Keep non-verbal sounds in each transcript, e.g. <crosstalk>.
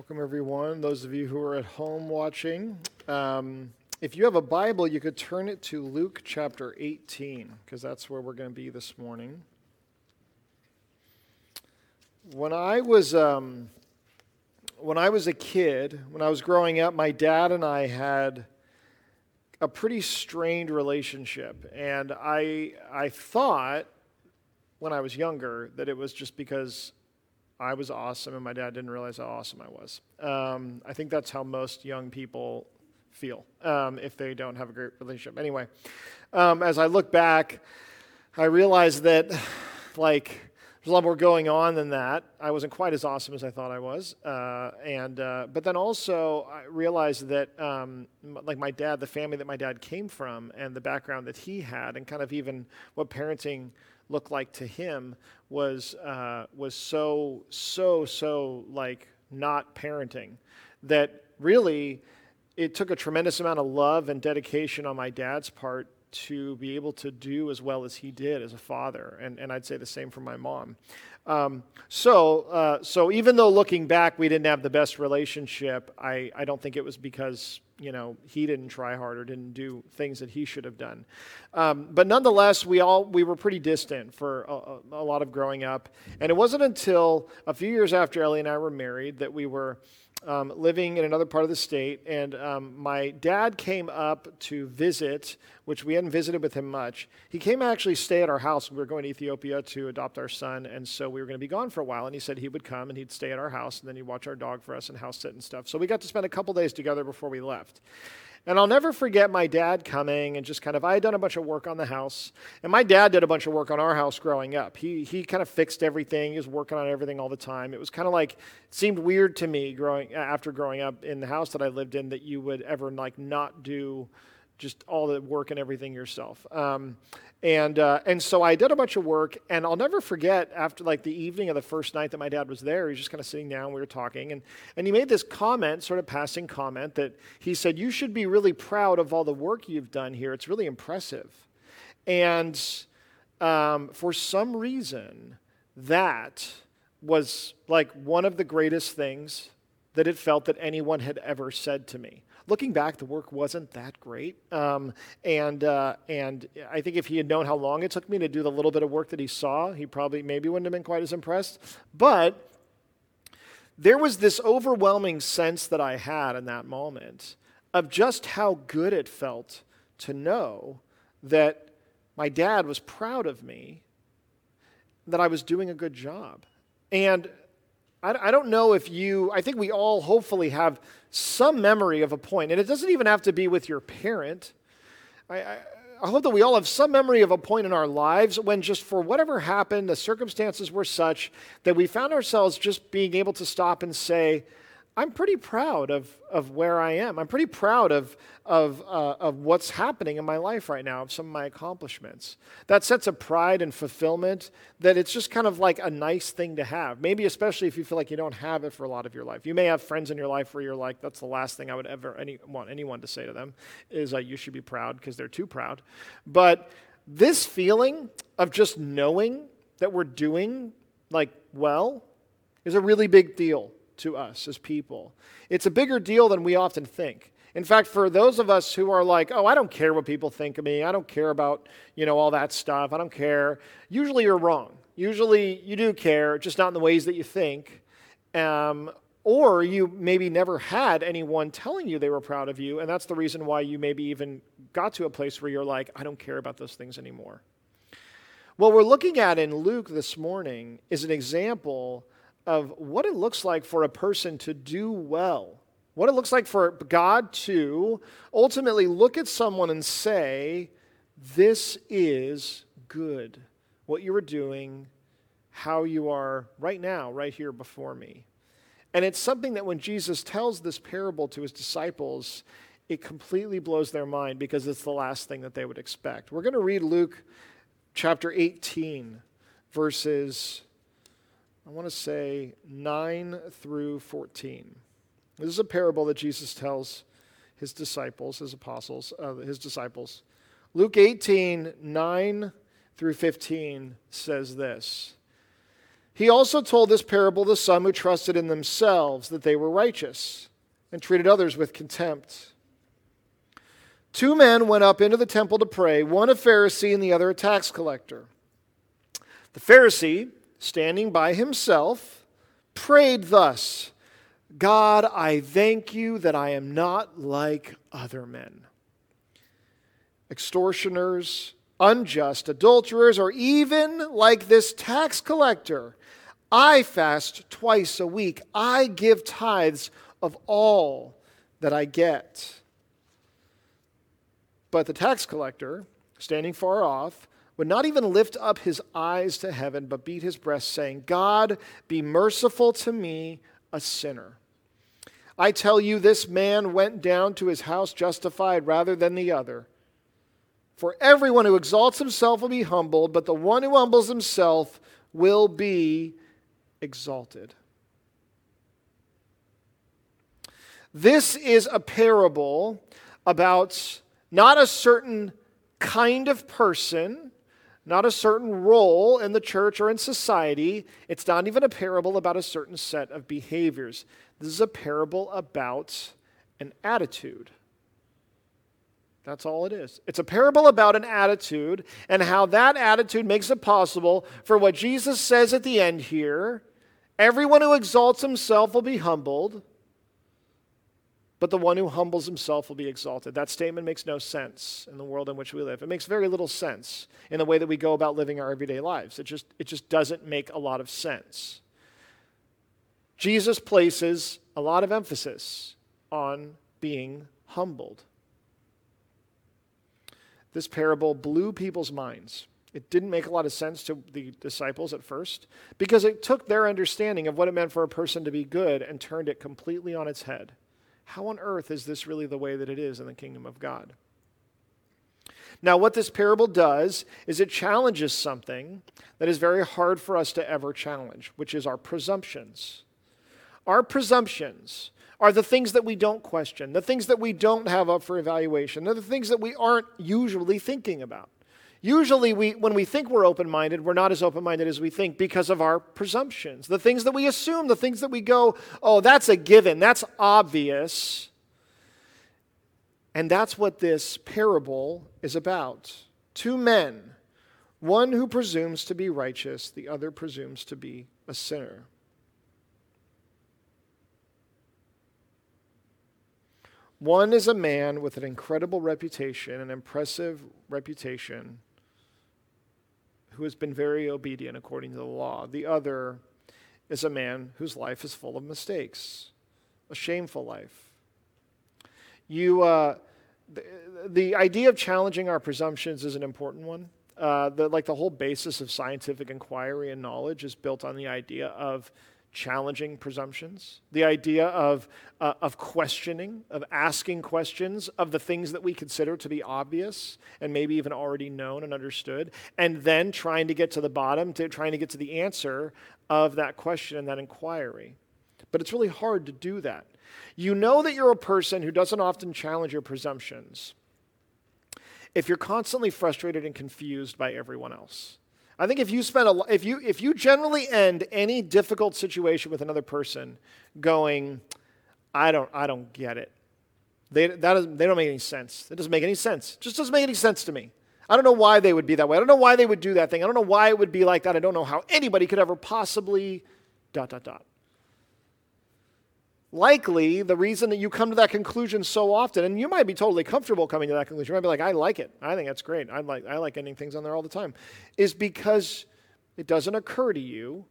Welcome, everyone. Those of you who are at home watching. Um, if you have a Bible, you could turn it to Luke chapter 18, because that's where we're going to be this morning. When I was. Um, when I was a kid, when I was growing up, my dad and I had a pretty strained relationship. And I, I thought when I was younger that it was just because I was awesome, and my dad didn't realize how awesome I was. Um, I think that's how most young people feel um, if they don't have a great relationship. Anyway, um, as I look back, I realized that, like, there's a lot more going on than that. I wasn't quite as awesome as I thought I was, uh, and uh, but then also I realized that, um, like my dad, the family that my dad came from, and the background that he had, and kind of even what parenting looked like to him was uh, was so so so like not parenting that really it took a tremendous amount of love and dedication on my dad's part to be able to do as well as he did as a father. And, and i'd say the same for my mom. Um, so, uh, so even though looking back we didn't have the best relationship, I, I don't think it was because you know he didn't try harder, didn't do things that he should have done. Um, but nonetheless, we all we were pretty distant for a, a lot of growing up, and it wasn't until a few years after Ellie and I were married that we were um, living in another part of the state, and um, my dad came up to visit, which we hadn't visited with him much. He came actually stay at our house. We were going to Ethiopia to adopt our son, and so we were going to be gone for a while. And he said he would come and he'd stay at our house, and then he'd watch our dog for us and house sit and stuff. So we got to spend a couple days together before we left. And I'll never forget my dad coming and just kind of, I had done a bunch of work on the house. And my dad did a bunch of work on our house growing up. He, he kind of fixed everything. He was working on everything all the time. It was kind of like, it seemed weird to me growing, after growing up in the house that I lived in that you would ever like not do just all the work and everything yourself. Um, and, uh, and so I did a bunch of work, and I'll never forget after like the evening of the first night that my dad was there, he was just kind of sitting down, we were talking, and, and he made this comment, sort of passing comment, that he said, You should be really proud of all the work you've done here. It's really impressive. And um, for some reason, that was like one of the greatest things that it felt that anyone had ever said to me looking back, the work wasn't that great. Um, and, uh, and I think if he had known how long it took me to do the little bit of work that he saw, he probably maybe wouldn't have been quite as impressed. But there was this overwhelming sense that I had in that moment of just how good it felt to know that my dad was proud of me, that I was doing a good job. And I, don't know if you, I think we all hopefully have some memory of a point, and it doesn't even have to be with your parent. I, I, I hope that we all have some memory of a point in our lives when, just for whatever happened, the circumstances were such that we found ourselves just being able to stop and say, I'm pretty proud of, of where I am. I'm pretty proud of, of, uh, of what's happening in my life right now, of some of my accomplishments. That sense of pride and fulfillment that it's just kind of like a nice thing to have. Maybe especially if you feel like you don't have it for a lot of your life. You may have friends in your life where you're like, that's the last thing I would ever any, want anyone to say to them is uh, you should be proud because they're too proud. But this feeling of just knowing that we're doing like well is a really big deal to us as people. It's a bigger deal than we often think. In fact, for those of us who are like, oh, I don't care what people think of me, I don't care about, you know, all that stuff, I don't care, usually you're wrong. Usually you do care, just not in the ways that you think. Um, or you maybe never had anyone telling you they were proud of you, and that's the reason why you maybe even got to a place where you're like, I don't care about those things anymore. What we're looking at in Luke this morning is an example of what it looks like for a person to do well. What it looks like for God to ultimately look at someone and say, This is good. What you are doing, how you are right now, right here before me. And it's something that when Jesus tells this parable to his disciples, it completely blows their mind because it's the last thing that they would expect. We're going to read Luke chapter 18, verses I want to say 9 through 14. This is a parable that Jesus tells his disciples, his apostles, uh, his disciples. Luke 18, 9 through 15 says this He also told this parable to some who trusted in themselves that they were righteous and treated others with contempt. Two men went up into the temple to pray, one a Pharisee and the other a tax collector. The Pharisee, standing by himself, prayed thus God, I thank you that I am not like other men, extortioners, unjust, adulterers, or even like this tax collector. I fast twice a week. I give tithes of all that I get. But the tax collector, standing far off, would not even lift up his eyes to heaven, but beat his breast, saying, God, be merciful to me, a sinner. I tell you, this man went down to his house justified rather than the other. For everyone who exalts himself will be humbled, but the one who humbles himself will be exalted. This is a parable about not a certain kind of person, not a certain role in the church or in society. It's not even a parable about a certain set of behaviors. This is a parable about an attitude. That's all it is. It's a parable about an attitude and how that attitude makes it possible for what Jesus says at the end here everyone who exalts himself will be humbled, but the one who humbles himself will be exalted. That statement makes no sense in the world in which we live. It makes very little sense in the way that we go about living our everyday lives. It just, it just doesn't make a lot of sense. Jesus places a lot of emphasis on being humbled. This parable blew people's minds. It didn't make a lot of sense to the disciples at first because it took their understanding of what it meant for a person to be good and turned it completely on its head. How on earth is this really the way that it is in the kingdom of God? Now, what this parable does is it challenges something that is very hard for us to ever challenge, which is our presumptions. Our presumptions are the things that we don't question, the things that we don't have up for evaluation, they're the things that we aren't usually thinking about. Usually, we, when we think we're open minded, we're not as open minded as we think because of our presumptions. The things that we assume, the things that we go, oh, that's a given, that's obvious. And that's what this parable is about. Two men, one who presumes to be righteous, the other presumes to be a sinner. One is a man with an incredible reputation, an impressive reputation who has been very obedient according to the law. The other is a man whose life is full of mistakes, a shameful life. You, uh, the, the, idea of challenging our presumptions is an important one. Uh, the, like the whole basis of scientific inquiry and knowledge is built on the idea of challenging presumptions, the idea of, uh, of questioning, of asking questions of the things that we consider to be obvious and maybe even already known and understood, and then trying to get to the bottom, to trying to get to the answer of that question and that inquiry. But it's really hard to do that. You know that you're a person who doesn't often challenge your presumptions if you're constantly frustrated and confused by everyone else. I think if you spend a if you if you generally end any difficult situation with another person going, I don't I don't get it. They that is, they don't make any sense. It doesn't make any sense. It just doesn't make any sense to me. I don't know why they would be that way. I don't know why they would do that thing. I don't know why it would be like that. I don't know how anybody could ever possibly dot dot dot likely the reason that you come to that conclusion so often, and you might be totally comfortable coming to that conclusion, you might be like, I like it. I think that's great. I like, I like ending things on there all the time, is because it doesn't occur to you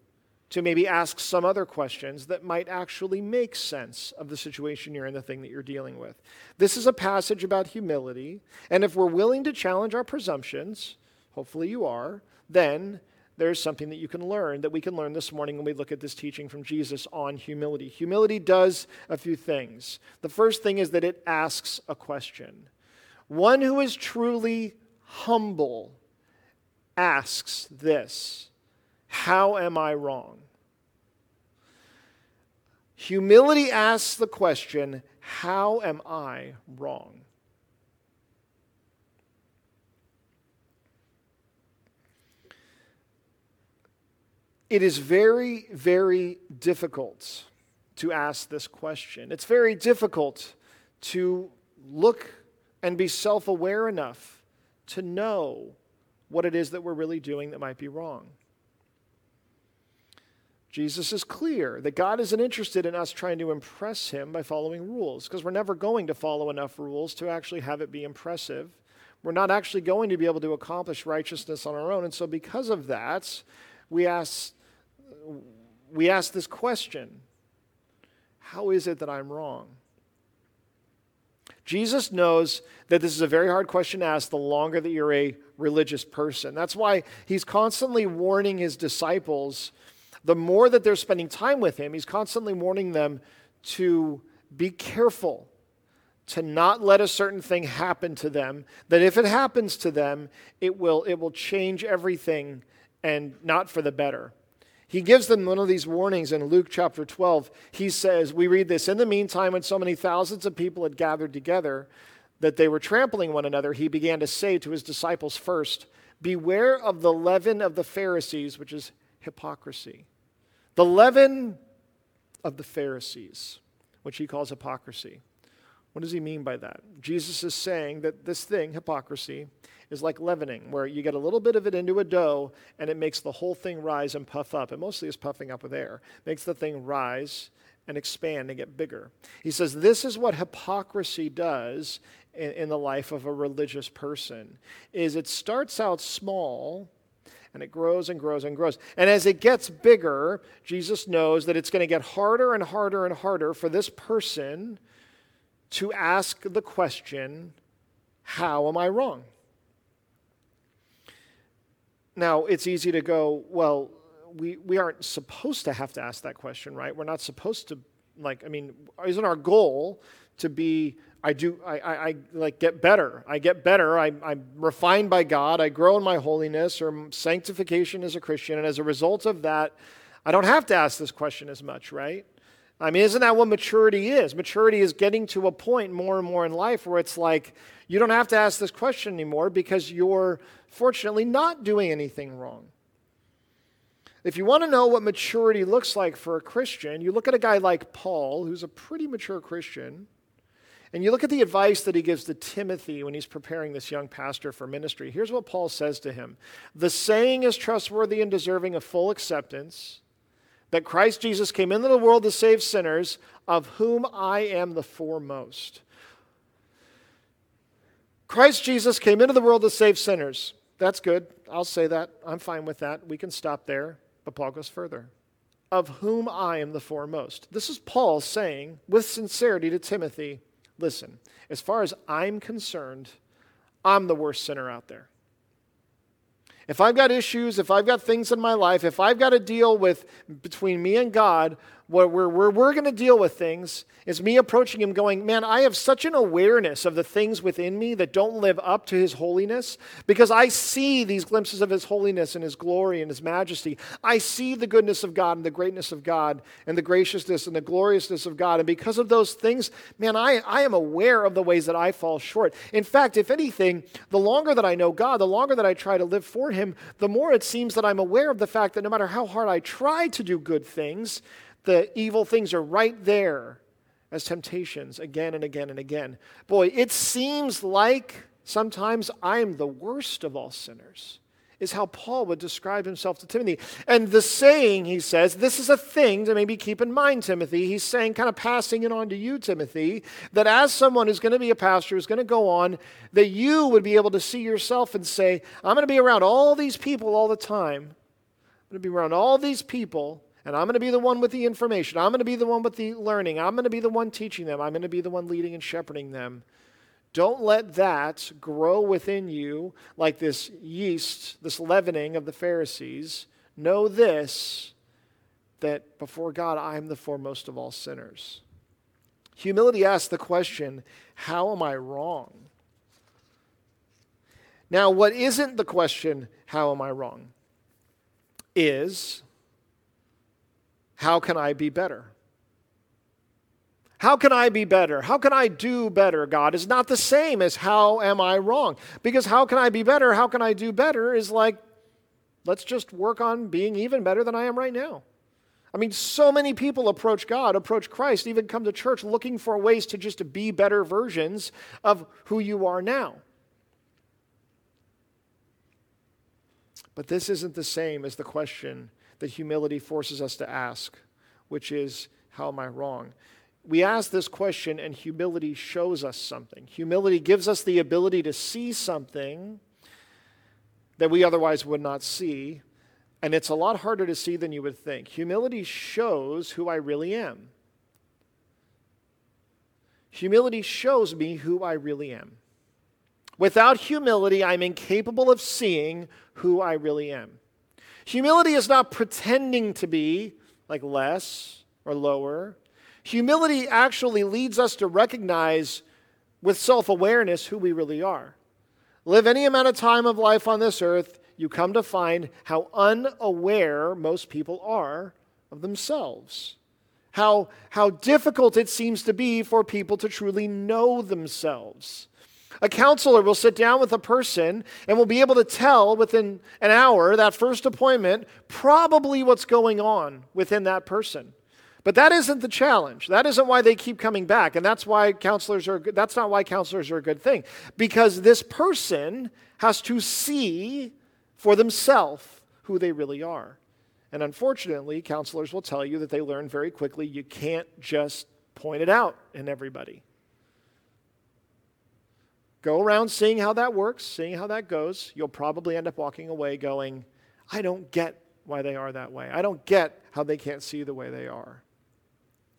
to maybe ask some other questions that might actually make sense of the situation you're in, the thing that you're dealing with. This is a passage about humility, and if we're willing to challenge our presumptions, hopefully you are, then there's something that you can learn that we can learn this morning when we look at this teaching from Jesus on humility. Humility does a few things. The first thing is that it asks a question. One who is truly humble asks this How am I wrong? Humility asks the question, How am I wrong? It is very, very difficult to ask this question. It's very difficult to look and be self aware enough to know what it is that we're really doing that might be wrong. Jesus is clear that God isn't interested in us trying to impress him by following rules, because we're never going to follow enough rules to actually have it be impressive. We're not actually going to be able to accomplish righteousness on our own. And so, because of that, we ask, we ask this question How is it that I'm wrong? Jesus knows that this is a very hard question to ask the longer that you're a religious person. That's why he's constantly warning his disciples. The more that they're spending time with him, he's constantly warning them to be careful, to not let a certain thing happen to them, that if it happens to them, it will, it will change everything and not for the better. He gives them one of these warnings in Luke chapter 12. He says, We read this In the meantime, when so many thousands of people had gathered together that they were trampling one another, he began to say to his disciples first, Beware of the leaven of the Pharisees, which is hypocrisy. The leaven of the Pharisees, which he calls hypocrisy. What does he mean by that? Jesus is saying that this thing, hypocrisy, is like leavening, where you get a little bit of it into a dough and it makes the whole thing rise and puff up. It mostly is puffing up with air. Makes the thing rise and expand and get bigger. He says this is what hypocrisy does in, in the life of a religious person is it starts out small and it grows and grows and grows. And as it gets bigger, Jesus knows that it's going to get harder and harder and harder for this person to ask the question, How am I wrong? Now, it's easy to go, well, we, we aren't supposed to have to ask that question, right? We're not supposed to, like, I mean, isn't our goal to be, I do, I, I, I like get better. I get better. I, I'm refined by God. I grow in my holiness or sanctification as a Christian. And as a result of that, I don't have to ask this question as much, right? I mean, isn't that what maturity is? Maturity is getting to a point more and more in life where it's like you don't have to ask this question anymore because you're fortunately not doing anything wrong. If you want to know what maturity looks like for a Christian, you look at a guy like Paul, who's a pretty mature Christian, and you look at the advice that he gives to Timothy when he's preparing this young pastor for ministry. Here's what Paul says to him The saying is trustworthy and deserving of full acceptance that Christ Jesus came into the world to save sinners, of whom I am the foremost. Christ Jesus came into the world to save sinners. That's good. I'll say that. I'm fine with that. We can stop there. But Paul goes further. Of whom I am the foremost. This is Paul saying with sincerity to Timothy listen, as far as I'm concerned, I'm the worst sinner out there. If I've got issues, if I've got things in my life, if I've got to deal with between me and God, where we're, where we're going to deal with things is me approaching him going, Man, I have such an awareness of the things within me that don't live up to his holiness because I see these glimpses of his holiness and his glory and his majesty. I see the goodness of God and the greatness of God and the graciousness and the gloriousness of God. And because of those things, man, I, I am aware of the ways that I fall short. In fact, if anything, the longer that I know God, the longer that I try to live for him, the more it seems that I'm aware of the fact that no matter how hard I try to do good things, the evil things are right there as temptations again and again and again. Boy, it seems like sometimes I'm the worst of all sinners, is how Paul would describe himself to Timothy. And the saying, he says, this is a thing to maybe keep in mind, Timothy. He's saying, kind of passing it on to you, Timothy, that as someone who's going to be a pastor, who's going to go on, that you would be able to see yourself and say, I'm going to be around all these people all the time. I'm going to be around all these people and I'm going to be the one with the information. I'm going to be the one with the learning. I'm going to be the one teaching them. I'm going to be the one leading and shepherding them. Don't let that grow within you like this yeast, this leavening of the Pharisees. Know this that before God, I am the foremost of all sinners. Humility asks the question how am I wrong? Now, what isn't the question, how am I wrong? Is how can I be better? How can I be better? How can I do better, God, is not the same as how am I wrong. Because how can I be better? How can I do better is like, Let's just work on being even better than I am right now. I mean, so many people approach God, approach Christ, even come to church looking for ways to just be better versions of who you are now. But this isn't the same as the question that humility forces us to ask, which is, How am I wrong? We ask this question, and humility shows us something. Humility gives us the ability to see something that we otherwise would not see, and it's a lot harder to see than you would think. Humility shows who I really am. Humility shows me who I really am. Without humility, I'm incapable of seeing who I really am. Humility is not pretending to be like less or lower. Humility actually leads us to recognize with self awareness who we really are. Live any amount of time of life on this earth, you come to find how unaware most people are of themselves. How, how difficult it seems to be for people to truly know themselves. A counselor will sit down with a person and will be able to tell within an hour, that first appointment, probably what's going on within that person. But that isn't the challenge. That isn't why they keep coming back. And that's why counselors are that's not why counselors are a good thing. Because this person has to see for themselves who they really are. And unfortunately, counselors will tell you that they learn very quickly you can't just point it out in everybody. Go around seeing how that works, seeing how that goes. You'll probably end up walking away going, I don't get why they are that way. I don't get how they can't see the way they are.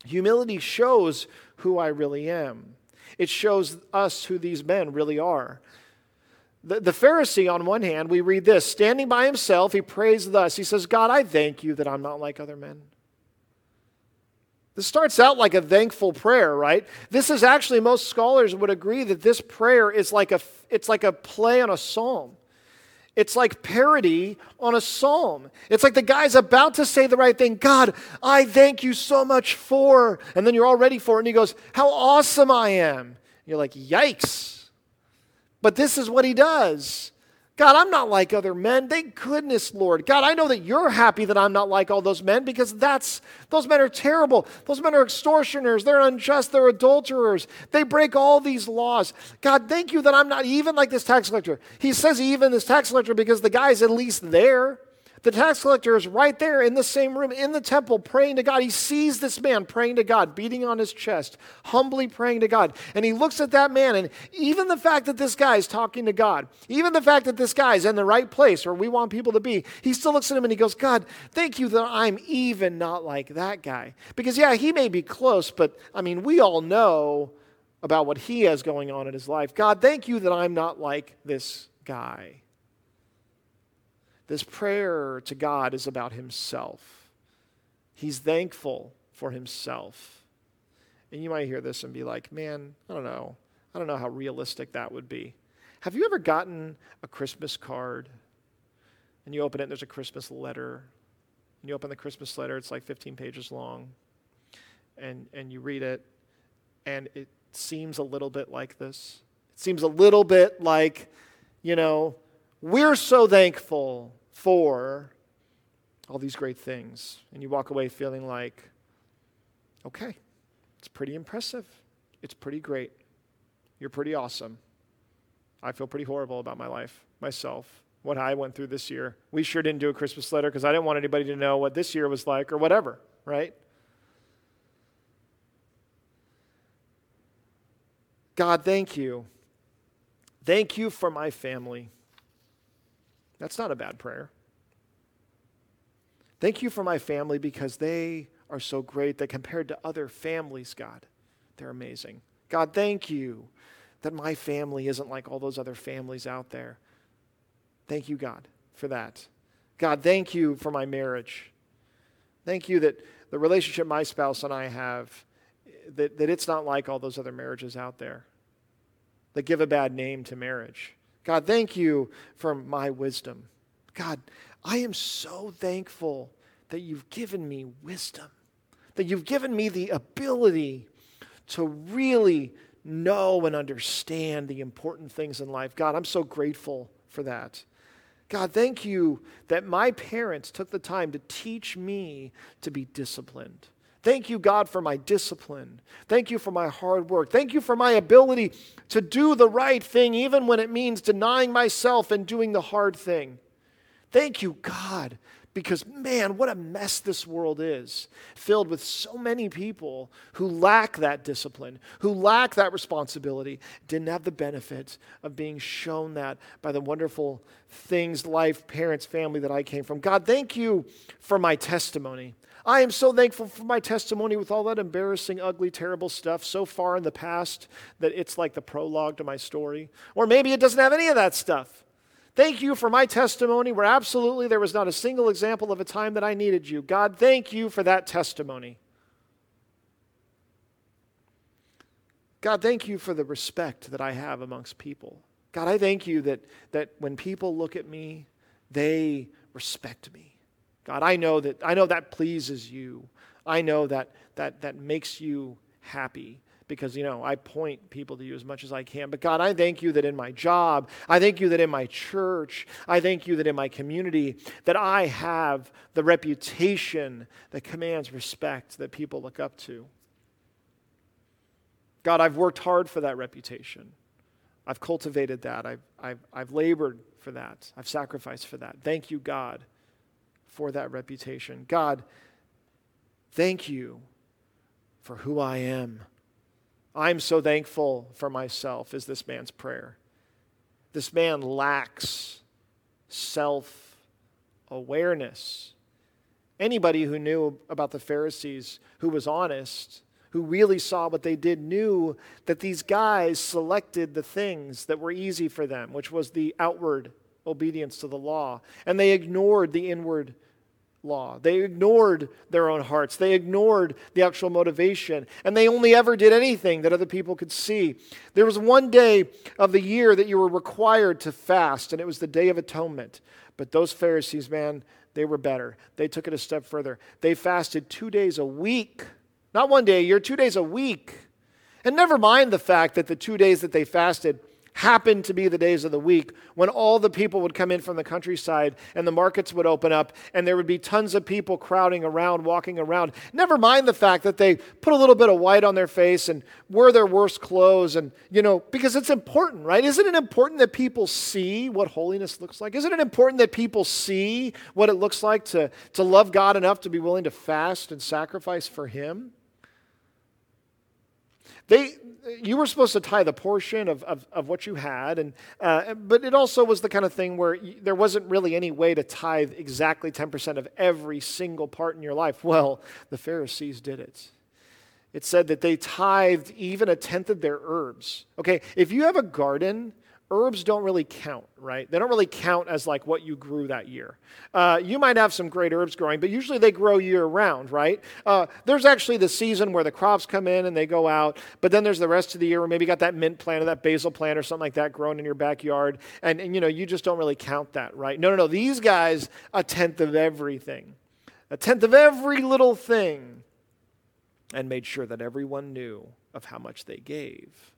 Humility shows who I really am, it shows us who these men really are. The, the Pharisee, on one hand, we read this standing by himself, he prays thus. He says, God, I thank you that I'm not like other men. This starts out like a thankful prayer, right? This is actually most scholars would agree that this prayer is like a it's like a play on a psalm. It's like parody on a psalm. It's like the guy's about to say the right thing. God, I thank you so much for. And then you're all ready for it. And he goes, How awesome I am. You're like, Yikes. But this is what he does. God, I'm not like other men. Thank goodness, Lord. God, I know that you're happy that I'm not like all those men because that's those men are terrible. Those men are extortioners, they're unjust, they're adulterers. They break all these laws. God, thank you that I'm not even like this tax collector. He says even this tax collector because the guy's at least there. The tax collector is right there in the same room in the temple praying to God. He sees this man praying to God, beating on his chest, humbly praying to God. And he looks at that man, and even the fact that this guy is talking to God, even the fact that this guy is in the right place where we want people to be, he still looks at him and he goes, God, thank you that I'm even not like that guy. Because, yeah, he may be close, but I mean, we all know about what he has going on in his life. God, thank you that I'm not like this guy. This prayer to God is about himself. He's thankful for himself. And you might hear this and be like, man, I don't know. I don't know how realistic that would be. Have you ever gotten a Christmas card and you open it and there's a Christmas letter? And you open the Christmas letter, it's like 15 pages long. And, and you read it, and it seems a little bit like this. It seems a little bit like, you know, we're so thankful for all these great things. And you walk away feeling like, okay, it's pretty impressive. It's pretty great. You're pretty awesome. I feel pretty horrible about my life, myself, what I went through this year. We sure didn't do a Christmas letter because I didn't want anybody to know what this year was like or whatever, right? God, thank you. Thank you for my family. That's not a bad prayer. Thank you for my family because they are so great that compared to other families, God, they're amazing. God, thank you that my family isn't like all those other families out there. Thank you, God, for that. God, thank you for my marriage. Thank you that the relationship my spouse and I have, that, that it's not like all those other marriages out there that give a bad name to marriage. God, thank you for my wisdom. God, I am so thankful that you've given me wisdom, that you've given me the ability to really know and understand the important things in life. God, I'm so grateful for that. God, thank you that my parents took the time to teach me to be disciplined. Thank you, God, for my discipline. Thank you for my hard work. Thank you for my ability to do the right thing, even when it means denying myself and doing the hard thing. Thank you, God, because man, what a mess this world is, filled with so many people who lack that discipline, who lack that responsibility, didn't have the benefit of being shown that by the wonderful things, life, parents, family that I came from. God, thank you for my testimony. I am so thankful for my testimony with all that embarrassing, ugly, terrible stuff so far in the past that it's like the prologue to my story. Or maybe it doesn't have any of that stuff. Thank you for my testimony where absolutely there was not a single example of a time that I needed you. God, thank you for that testimony. God, thank you for the respect that I have amongst people. God, I thank you that, that when people look at me, they respect me. God, I know that I know that pleases you. I know that that that makes you happy because you know I point people to you as much as I can. But God, I thank you that in my job, I thank you that in my church, I thank you that in my community that I have the reputation that commands respect that people look up to. God, I've worked hard for that reputation. I've cultivated that. I've, I've, I've labored for that. I've sacrificed for that. Thank you, God for that reputation. God, thank you for who I am. I'm so thankful for myself, is this man's prayer. This man lacks self awareness. Anybody who knew about the Pharisees, who was honest, who really saw what they did, knew that these guys selected the things that were easy for them, which was the outward obedience to the law. And they ignored the inward law. They ignored their own hearts. They ignored the actual motivation. And they only ever did anything that other people could see. There was one day of the year that you were required to fast, and it was the Day of Atonement. But those Pharisees, man, they were better. They took it a step further. They fasted two days a week. Not one day a year, two days a week. And never mind the fact that the two days that they fasted, happened to be the days of the week when all the people would come in from the countryside and the markets would open up and there would be tons of people crowding around, walking around. Never mind the fact that they put a little bit of white on their face and wear their worst clothes and, you know, because it's important, right? Isn't it important that people see what holiness looks like? Isn't it important that people see what it looks like to, to love God enough to be willing to fast and sacrifice for Him? They, you were supposed to tithe a portion of, of, of what you had, and, uh, but it also was the kind of thing where there wasn't really any way to tithe exactly 10% of every single part in your life. <laughs> Well, the Pharisees did it. It said that they tithed even a tenth of their herbs. Okay, if you have a garden, herbs don't really count, right? They don't really count as like what you grew that year. Uh, you might have some great herbs growing, but usually they grow year round, right? Uh, there's actually the season where the crops come in and they go out, but then there's the rest of the year where maybe you got that mint plant or that basil plant or something like that growing in your backyard, and, and you know you just don't really count that, right? No, no, no. These guys a tenth of everything, a tenth of every little thing, and made sure that everyone knew of how much they gave.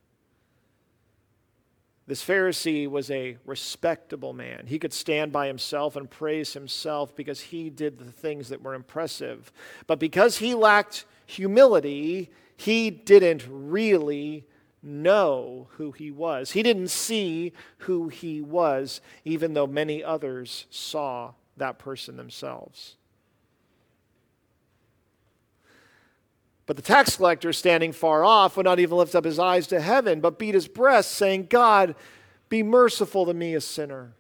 This Pharisee was a respectable man. He could stand by himself and praise himself because he did the things that were impressive. But because he lacked humility, he didn't really know who he was. He didn't see who he was, even though many others saw that person themselves. But the tax collector, standing far off, would not even lift up his eyes to heaven, but beat his breast, saying, God, be merciful to me, a sinner.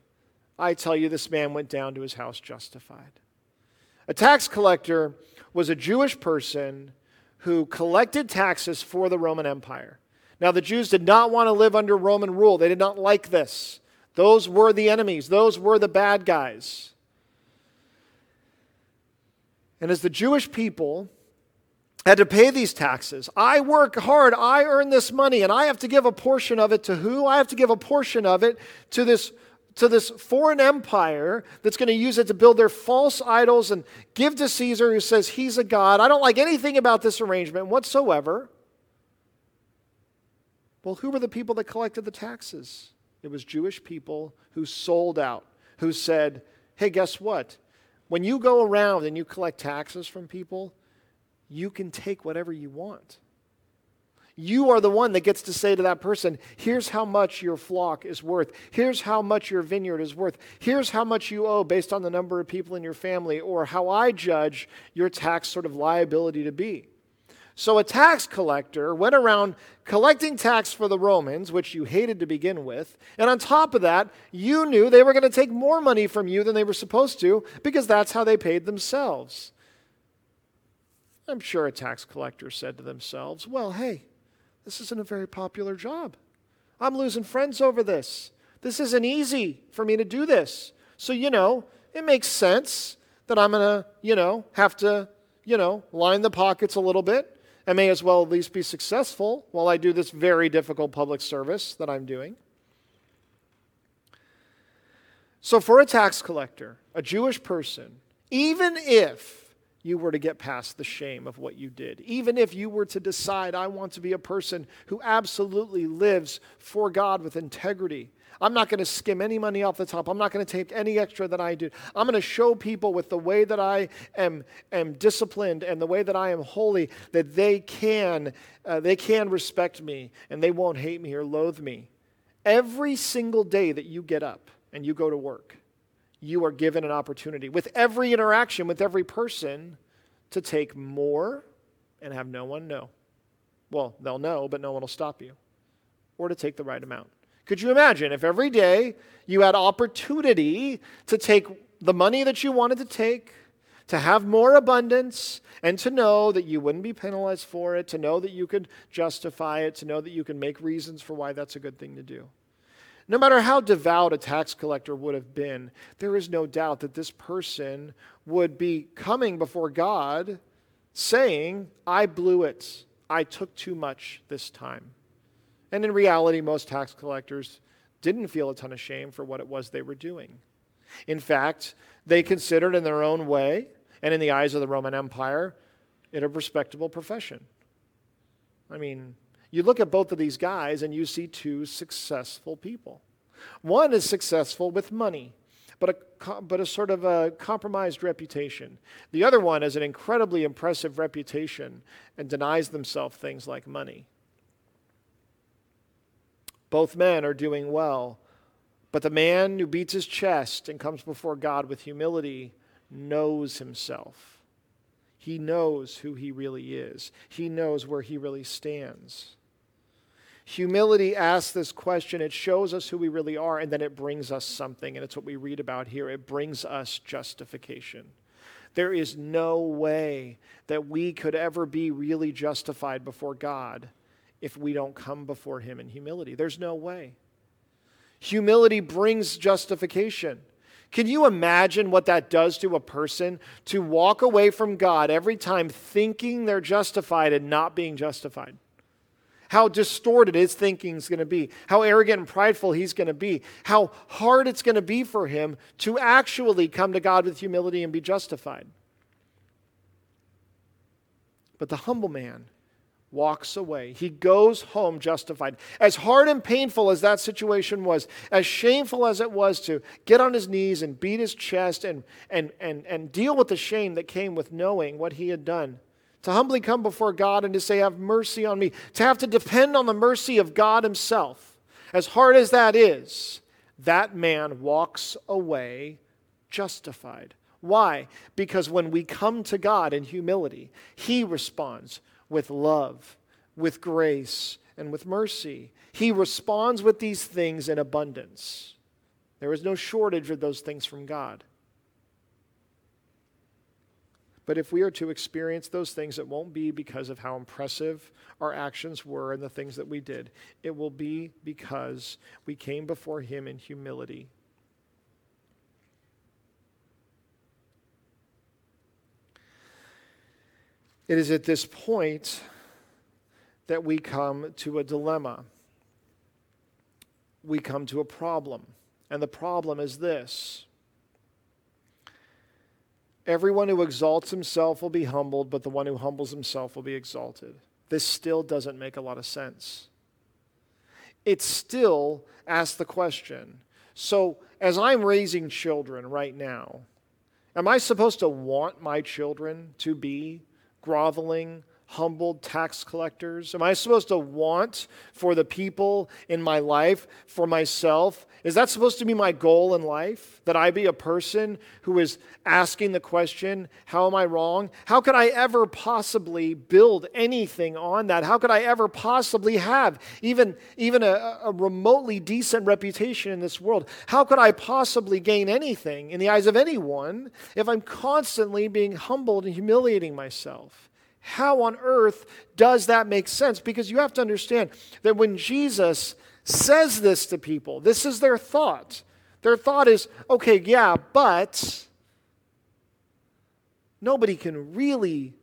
I tell you, this man went down to his house justified. A tax collector was a Jewish person who collected taxes for the Roman Empire. Now, the Jews did not want to live under Roman rule, they did not like this. Those were the enemies, those were the bad guys. And as the Jewish people, had to pay these taxes. I work hard, I earn this money, and I have to give a portion of it to who? I have to give a portion of it to this to this foreign empire that's going to use it to build their false idols and give to Caesar who says he's a god. I don't like anything about this arrangement whatsoever. Well, who were the people that collected the taxes? It was Jewish people who sold out, who said, Hey, guess what? When you go around and you collect taxes from people, you can take whatever you want. You are the one that gets to say to that person, here's how much your flock is worth. Here's how much your vineyard is worth. Here's how much you owe based on the number of people in your family, or how I judge your tax sort of liability to be. So a tax collector went around collecting tax for the Romans, which you hated to begin with. And on top of that, you knew they were going to take more money from you than they were supposed to because that's how they paid themselves. I'm sure a tax collector said to themselves, well, hey, this isn't a very popular job. I'm losing friends over this. This isn't easy for me to do this. So, you know, it makes sense that I'm going to, you know, have to, you know, line the pockets a little bit. I may as well at least be successful while I do this very difficult public service that I'm doing. So, for a tax collector, a Jewish person, even if you were to get past the shame of what you did. Even if you were to decide, I want to be a person who absolutely lives for God with integrity. I'm not going to skim any money off the top. I'm not going to take any extra that I do. I'm going to show people with the way that I am, am disciplined and the way that I am holy that they can, uh, they can respect me and they won't hate me or loathe me. Every single day that you get up and you go to work, you are given an opportunity with every interaction with every person to take more and have no one know. Well, they'll know, but no one will stop you. Or to take the right amount. Could you imagine if every day you had opportunity to take the money that you wanted to take, to have more abundance, and to know that you wouldn't be penalized for it, to know that you could justify it, to know that you can make reasons for why that's a good thing to do? No matter how devout a tax collector would have been, there is no doubt that this person would be coming before God saying, I blew it. I took too much this time. And in reality, most tax collectors didn't feel a ton of shame for what it was they were doing. In fact, they considered in their own way, and in the eyes of the Roman Empire, it a respectable profession. I mean, you look at both of these guys and you see two successful people. One is successful with money, but a, but a sort of a compromised reputation. The other one has an incredibly impressive reputation and denies themselves things like money. Both men are doing well, but the man who beats his chest and comes before God with humility knows himself. He knows who he really is, he knows where he really stands. Humility asks this question. It shows us who we really are, and then it brings us something. And it's what we read about here. It brings us justification. There is no way that we could ever be really justified before God if we don't come before Him in humility. There's no way. Humility brings justification. Can you imagine what that does to a person to walk away from God every time thinking they're justified and not being justified? How distorted his thinking is going to be, how arrogant and prideful he's going to be, how hard it's going to be for him to actually come to God with humility and be justified. But the humble man walks away. He goes home justified. As hard and painful as that situation was, as shameful as it was to get on his knees and beat his chest and, and, and, and deal with the shame that came with knowing what he had done to humbly come before God and to say, Have mercy on me, to have to depend on the mercy of God Himself, as hard as that is, that man walks away justified. Why? Because when we come to God in humility, He responds with love, with grace, and with mercy. He responds with these things in abundance. There is no shortage of those things from God. But if we are to experience those things, it won't be because of how impressive our actions were and the things that we did. It will be because we came before Him in humility. It is at this point that we come to a dilemma. We come to a problem. And the problem is this Everyone who exalts himself will be humbled, but the one who humbles himself will be exalted. This still doesn't make a lot of sense. It still asks the question So, as I'm raising children right now, am I supposed to want my children to be groveling, humbled tax collectors? Am I supposed to want for the people in my life, for myself? Is that supposed to be my goal in life? That I be a person who is asking the question, How am I wrong? How could I ever possibly build anything on that? How could I ever possibly have even, even a, a remotely decent reputation in this world? How could I possibly gain anything in the eyes of anyone if I'm constantly being humbled and humiliating myself? How on earth does that make sense? Because you have to understand that when Jesus says this to people, this is their thought. Their thought is, okay, yeah, but nobody can really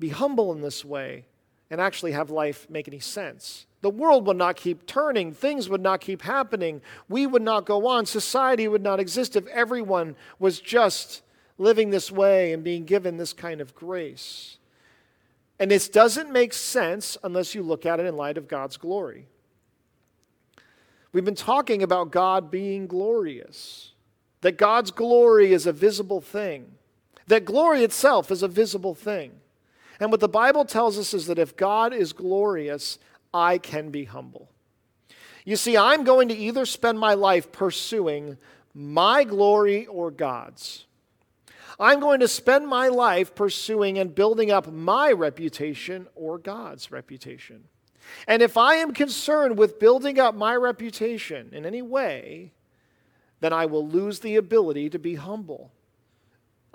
be humble in this way and actually have life make any sense. The world would not keep turning, things would not keep happening, we would not go on, society would not exist if everyone was just living this way and being given this kind of grace. And this doesn't make sense unless you look at it in light of God's glory. We've been talking about God being glorious, that God's glory is a visible thing, that glory itself is a visible thing. And what the Bible tells us is that if God is glorious, I can be humble. You see, I'm going to either spend my life pursuing my glory or God's. I'm going to spend my life pursuing and building up my reputation or God's reputation. And if I am concerned with building up my reputation in any way, then I will lose the ability to be humble.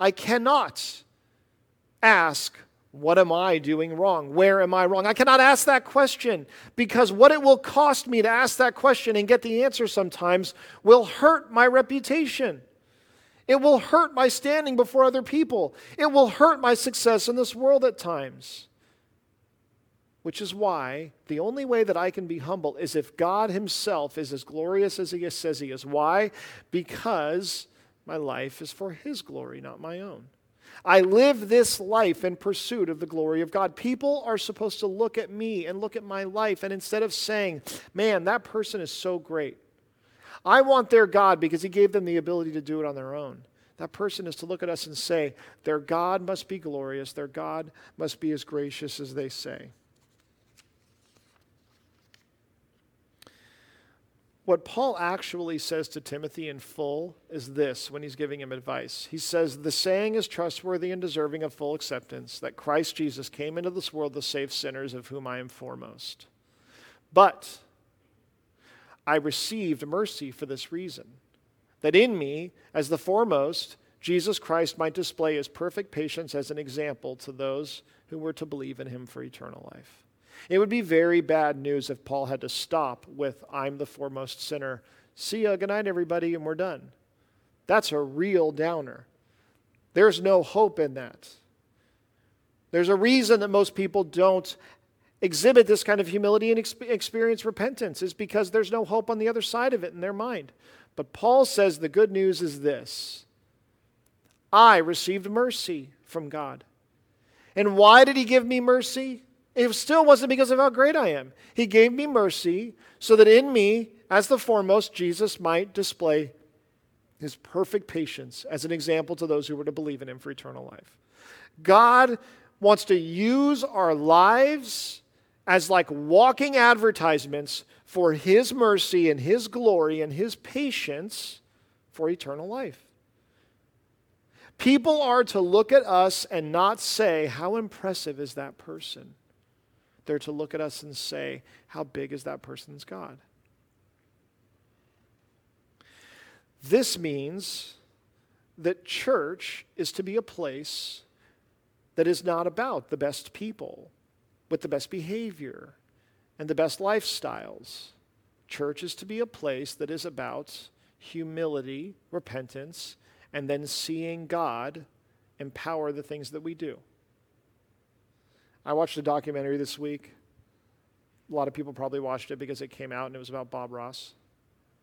I cannot ask, What am I doing wrong? Where am I wrong? I cannot ask that question because what it will cost me to ask that question and get the answer sometimes will hurt my reputation. It will hurt my standing before other people. It will hurt my success in this world at times. Which is why the only way that I can be humble is if God Himself is as glorious as He says He is. Why? Because my life is for His glory, not my own. I live this life in pursuit of the glory of God. People are supposed to look at me and look at my life, and instead of saying, man, that person is so great, I want their God because He gave them the ability to do it on their own. That person is to look at us and say, Their God must be glorious, their God must be as gracious as they say. What Paul actually says to Timothy in full is this when he's giving him advice. He says, The saying is trustworthy and deserving of full acceptance that Christ Jesus came into this world to save sinners, of whom I am foremost. But I received mercy for this reason, that in me, as the foremost, Jesus Christ might display his perfect patience as an example to those who were to believe in him for eternal life. It would be very bad news if Paul had to stop with, I'm the foremost sinner. See ya, good night, everybody, and we're done. That's a real downer. There's no hope in that. There's a reason that most people don't exhibit this kind of humility and experience repentance is because there's no hope on the other side of it in their mind. But Paul says the good news is this I received mercy from God. And why did he give me mercy? It still wasn't because of how great I am. He gave me mercy so that in me, as the foremost, Jesus might display his perfect patience as an example to those who were to believe in him for eternal life. God wants to use our lives as like walking advertisements for His mercy and His glory and His patience for eternal life. People are to look at us and not say, How impressive is that person? They're to look at us and say, How big is that person's God? This means that church is to be a place that is not about the best people with the best behavior and the best lifestyles. Church is to be a place that is about humility, repentance, and then seeing God empower the things that we do. I watched a documentary this week. A lot of people probably watched it because it came out and it was about Bob Ross.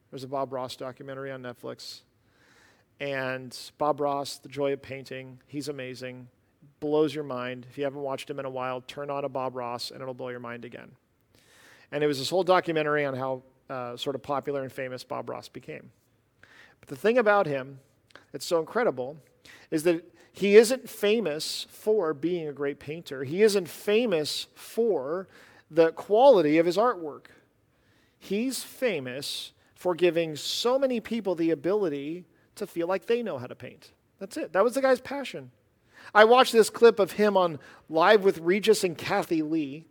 There's a Bob Ross documentary on Netflix. And Bob Ross, The Joy of Painting, he's amazing blows your mind. If you haven't watched him in a while, turn on a Bob Ross and it'll blow your mind again. And it was this whole documentary on how uh, sort of popular and famous Bob Ross became. But the thing about him that's so incredible is that he isn't famous for being a great painter. He isn't famous for the quality of his artwork. He's famous for giving so many people the ability to feel like they know how to paint. That's it. That was the guy's passion. I watched this clip of him on Live with Regis and Kathie Lee,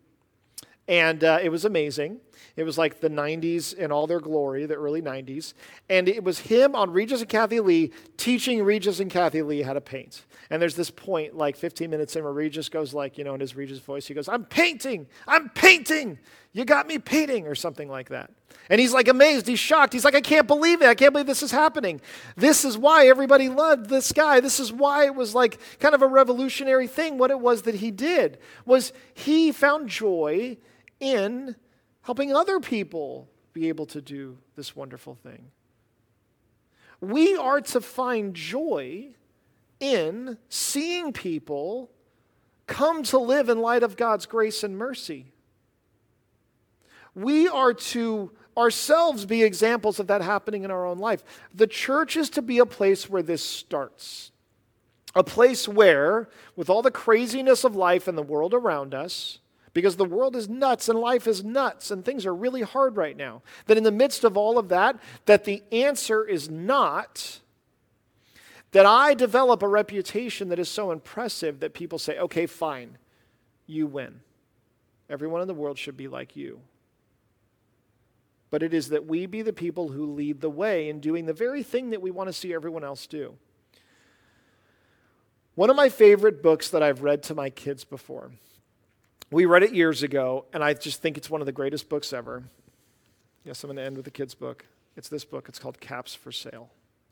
and uh, it was amazing. It was like the 90s in all their glory, the early 90s. And it was him on Regis and Kathie Lee teaching Regis and Kathie Lee how to paint. And there's this point, like 15 minutes in, where Regis goes like, you know, in his Regis voice, he goes, I'm painting, I'm painting. You got me painting, or something like that. And he's like amazed, he's shocked. He's like, I can't believe it. I can't believe this is happening. This is why everybody loved this guy. This is why it was like kind of a revolutionary thing. What it was that he did was he found joy in helping other people be able to do this wonderful thing. We are to find joy in seeing people come to live in light of God's grace and mercy. We are to ourselves be examples of that happening in our own life. The church is to be a place where this starts. A place where, with all the craziness of life and the world around us, because the world is nuts and life is nuts and things are really hard right now, that in the midst of all of that, that the answer is not that I develop a reputation that is so impressive that people say, okay, fine, you win. Everyone in the world should be like you. But it is that we be the people who lead the way in doing the very thing that we want to see everyone else do. One of my favorite books that I've read to my kids before, we read it years ago, and I just think it's one of the greatest books ever. Yes, I'm going to end with a kid's book. It's this book. It's called Caps for Sale.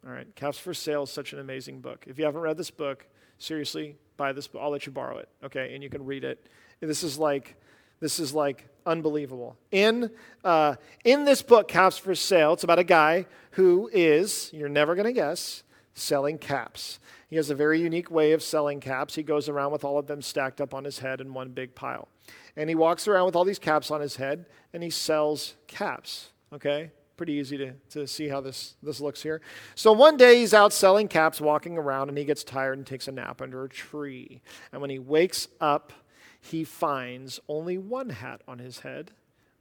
All right, Caps for Sale is such an amazing book. If you haven't read this book, seriously, buy this book. I'll let you borrow it, okay? And you can read it. This is like, this is like unbelievable. In, uh, in this book, Caps for Sale, it's about a guy who is, you're never going to guess, selling caps. He has a very unique way of selling caps. He goes around with all of them stacked up on his head in one big pile. And he walks around with all these caps on his head and he sells caps, okay? pretty easy to, to see how this, this looks here. So one day he's out selling caps, walking around, and he gets tired and takes a nap under a tree. And when he wakes up, he finds only one hat on his head.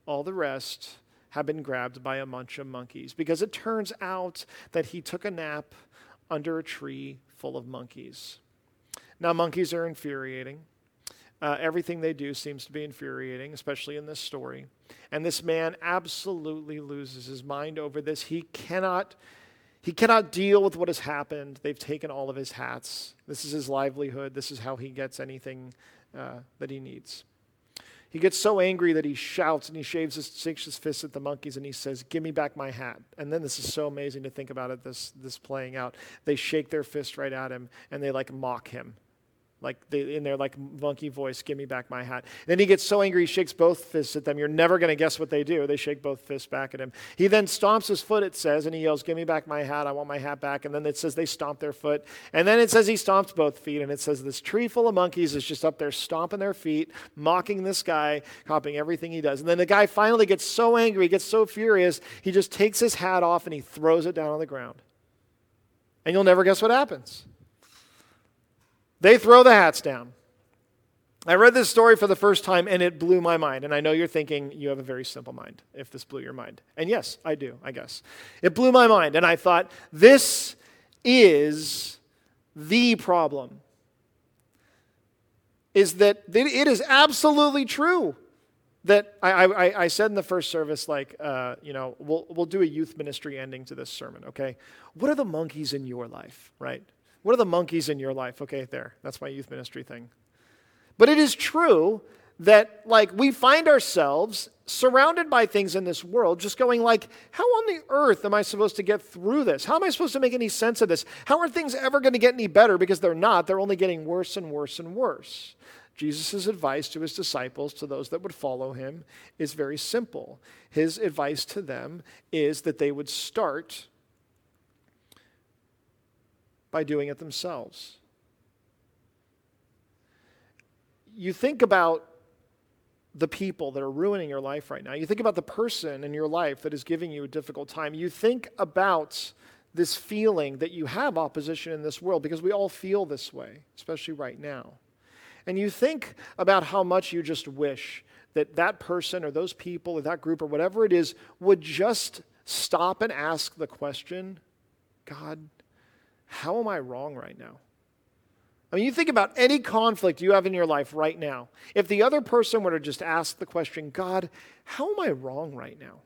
All the rest have been grabbed by a bunch of monkeys because it turns out that he took a nap under a tree full of monkeys. Now, monkeys are infuriating. Uh, everything they do seems to be infuriating, especially in this story. And this man absolutely loses his mind over this. He cannot, he cannot deal with what has happened. They've taken all of his hats. This is his livelihood. This is how he gets anything uh, that he needs. He gets so angry that he shouts and he shaves his, shakes his fist at the monkeys and he says, Give me back my hat. And then this is so amazing to think about it, this, this playing out. They shake their fist right at him and they like mock him like they, in their like monkey voice, give me back my hat. Then he gets so angry, he shakes both fists at them. You're never going to guess what they do. They shake both fists back at him. He then stomps his foot, it says, and he yells, Give me back my hat. I want my hat back. And then it says they stomp their foot. And then it says he stomps both feet. And it says this tree full of monkeys is just up there stomping their feet, mocking this guy, copying everything he does. And then the guy finally gets so angry, he gets so furious, he just takes his hat off and he throws it down on the ground. And you'll never guess what happens. They throw the hats down. I read this story for the first time and it blew my mind. And I know you're thinking you have a very simple mind if this blew your mind. And yes, I do, I guess. It blew my mind. And I thought, this is the problem. Is that it is absolutely true that I, I, I said in the first service, like, uh, you know, we'll, we'll do a youth ministry ending to this sermon, okay? What are the monkeys in your life, right? What are the monkeys in your life? Okay, there. That's my youth ministry thing. But it is true that like we find ourselves surrounded by things in this world just going like how on the earth am i supposed to get through this how am i supposed to make any sense of this how are things ever going to get any better because they're not they're only getting worse and worse and worse jesus' advice to his disciples to those that would follow him is very simple his advice to them is that they would start by doing it themselves. You think about the people that are ruining your life right now. You think about the person in your life that is giving you a difficult time. You think about this feeling that you have opposition in this world because we all feel this way, especially right now. And you think about how much you just wish that that person or those people or that group or whatever it is would just stop and ask the question God, how am I wrong right now? I mean, you think about any conflict you have in your life right now. If the other person were to just ask the question, God, how am I wrong right now?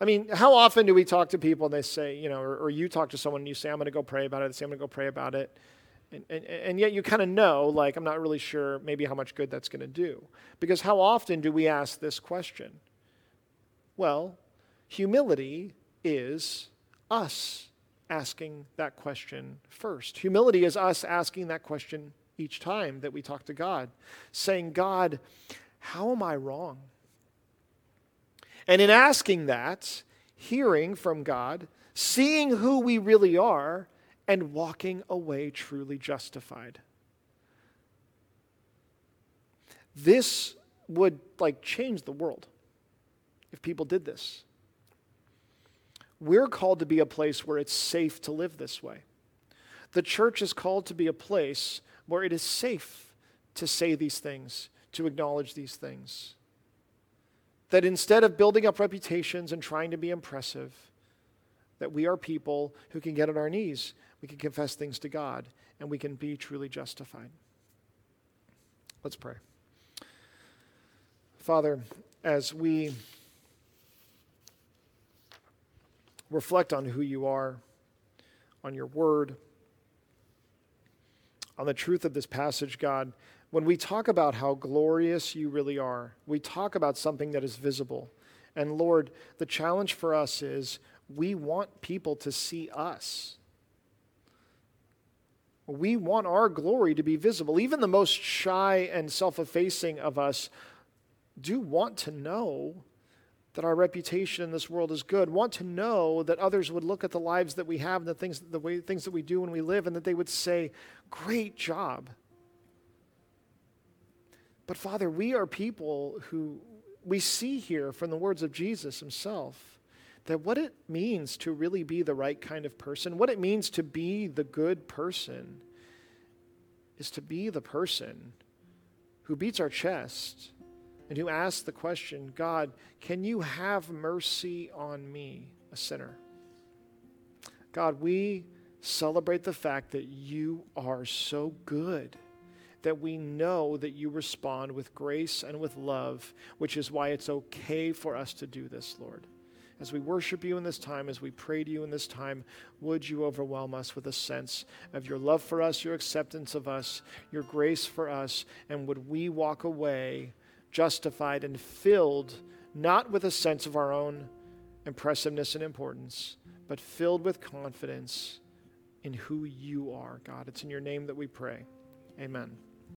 I mean, how often do we talk to people and they say, you know, or, or you talk to someone and you say, I'm going to go pray about it, say, I'm going to go pray about it. And, and, and yet you kind of know, like, I'm not really sure maybe how much good that's going to do. Because how often do we ask this question? Well, humility is us asking that question first. Humility is us asking that question each time that we talk to God, saying, God, how am I wrong? And in asking that, hearing from God, seeing who we really are, and walking away truly justified. This would like change the world if people did this. We're called to be a place where it's safe to live this way. The church is called to be a place where it is safe to say these things, to acknowledge these things. That instead of building up reputations and trying to be impressive, that we are people who can get on our knees, we can confess things to God, and we can be truly justified. Let's pray. Father, as we reflect on who you are, on your word, on the truth of this passage, God, when we talk about how glorious you really are, we talk about something that is visible. And Lord, the challenge for us is we want people to see us. We want our glory to be visible. Even the most shy and self effacing of us do want to know that our reputation in this world is good, want to know that others would look at the lives that we have and the things, the way, things that we do when we live, and that they would say, Great job. But Father, we are people who we see here from the words of Jesus himself that what it means to really be the right kind of person, what it means to be the good person, is to be the person who beats our chest and who asks the question God, can you have mercy on me, a sinner? God, we celebrate the fact that you are so good that we know that you respond with grace and with love, which is why it's okay for us to do this, Lord. As we worship you in this time, as we pray to you in this time, would you overwhelm us with a sense of your love for us, your acceptance of us, your grace for us, and would we walk away justified and filled not with a sense of our own impressiveness and importance, but filled with confidence in who you are, God. It's in your name that we pray. Amen.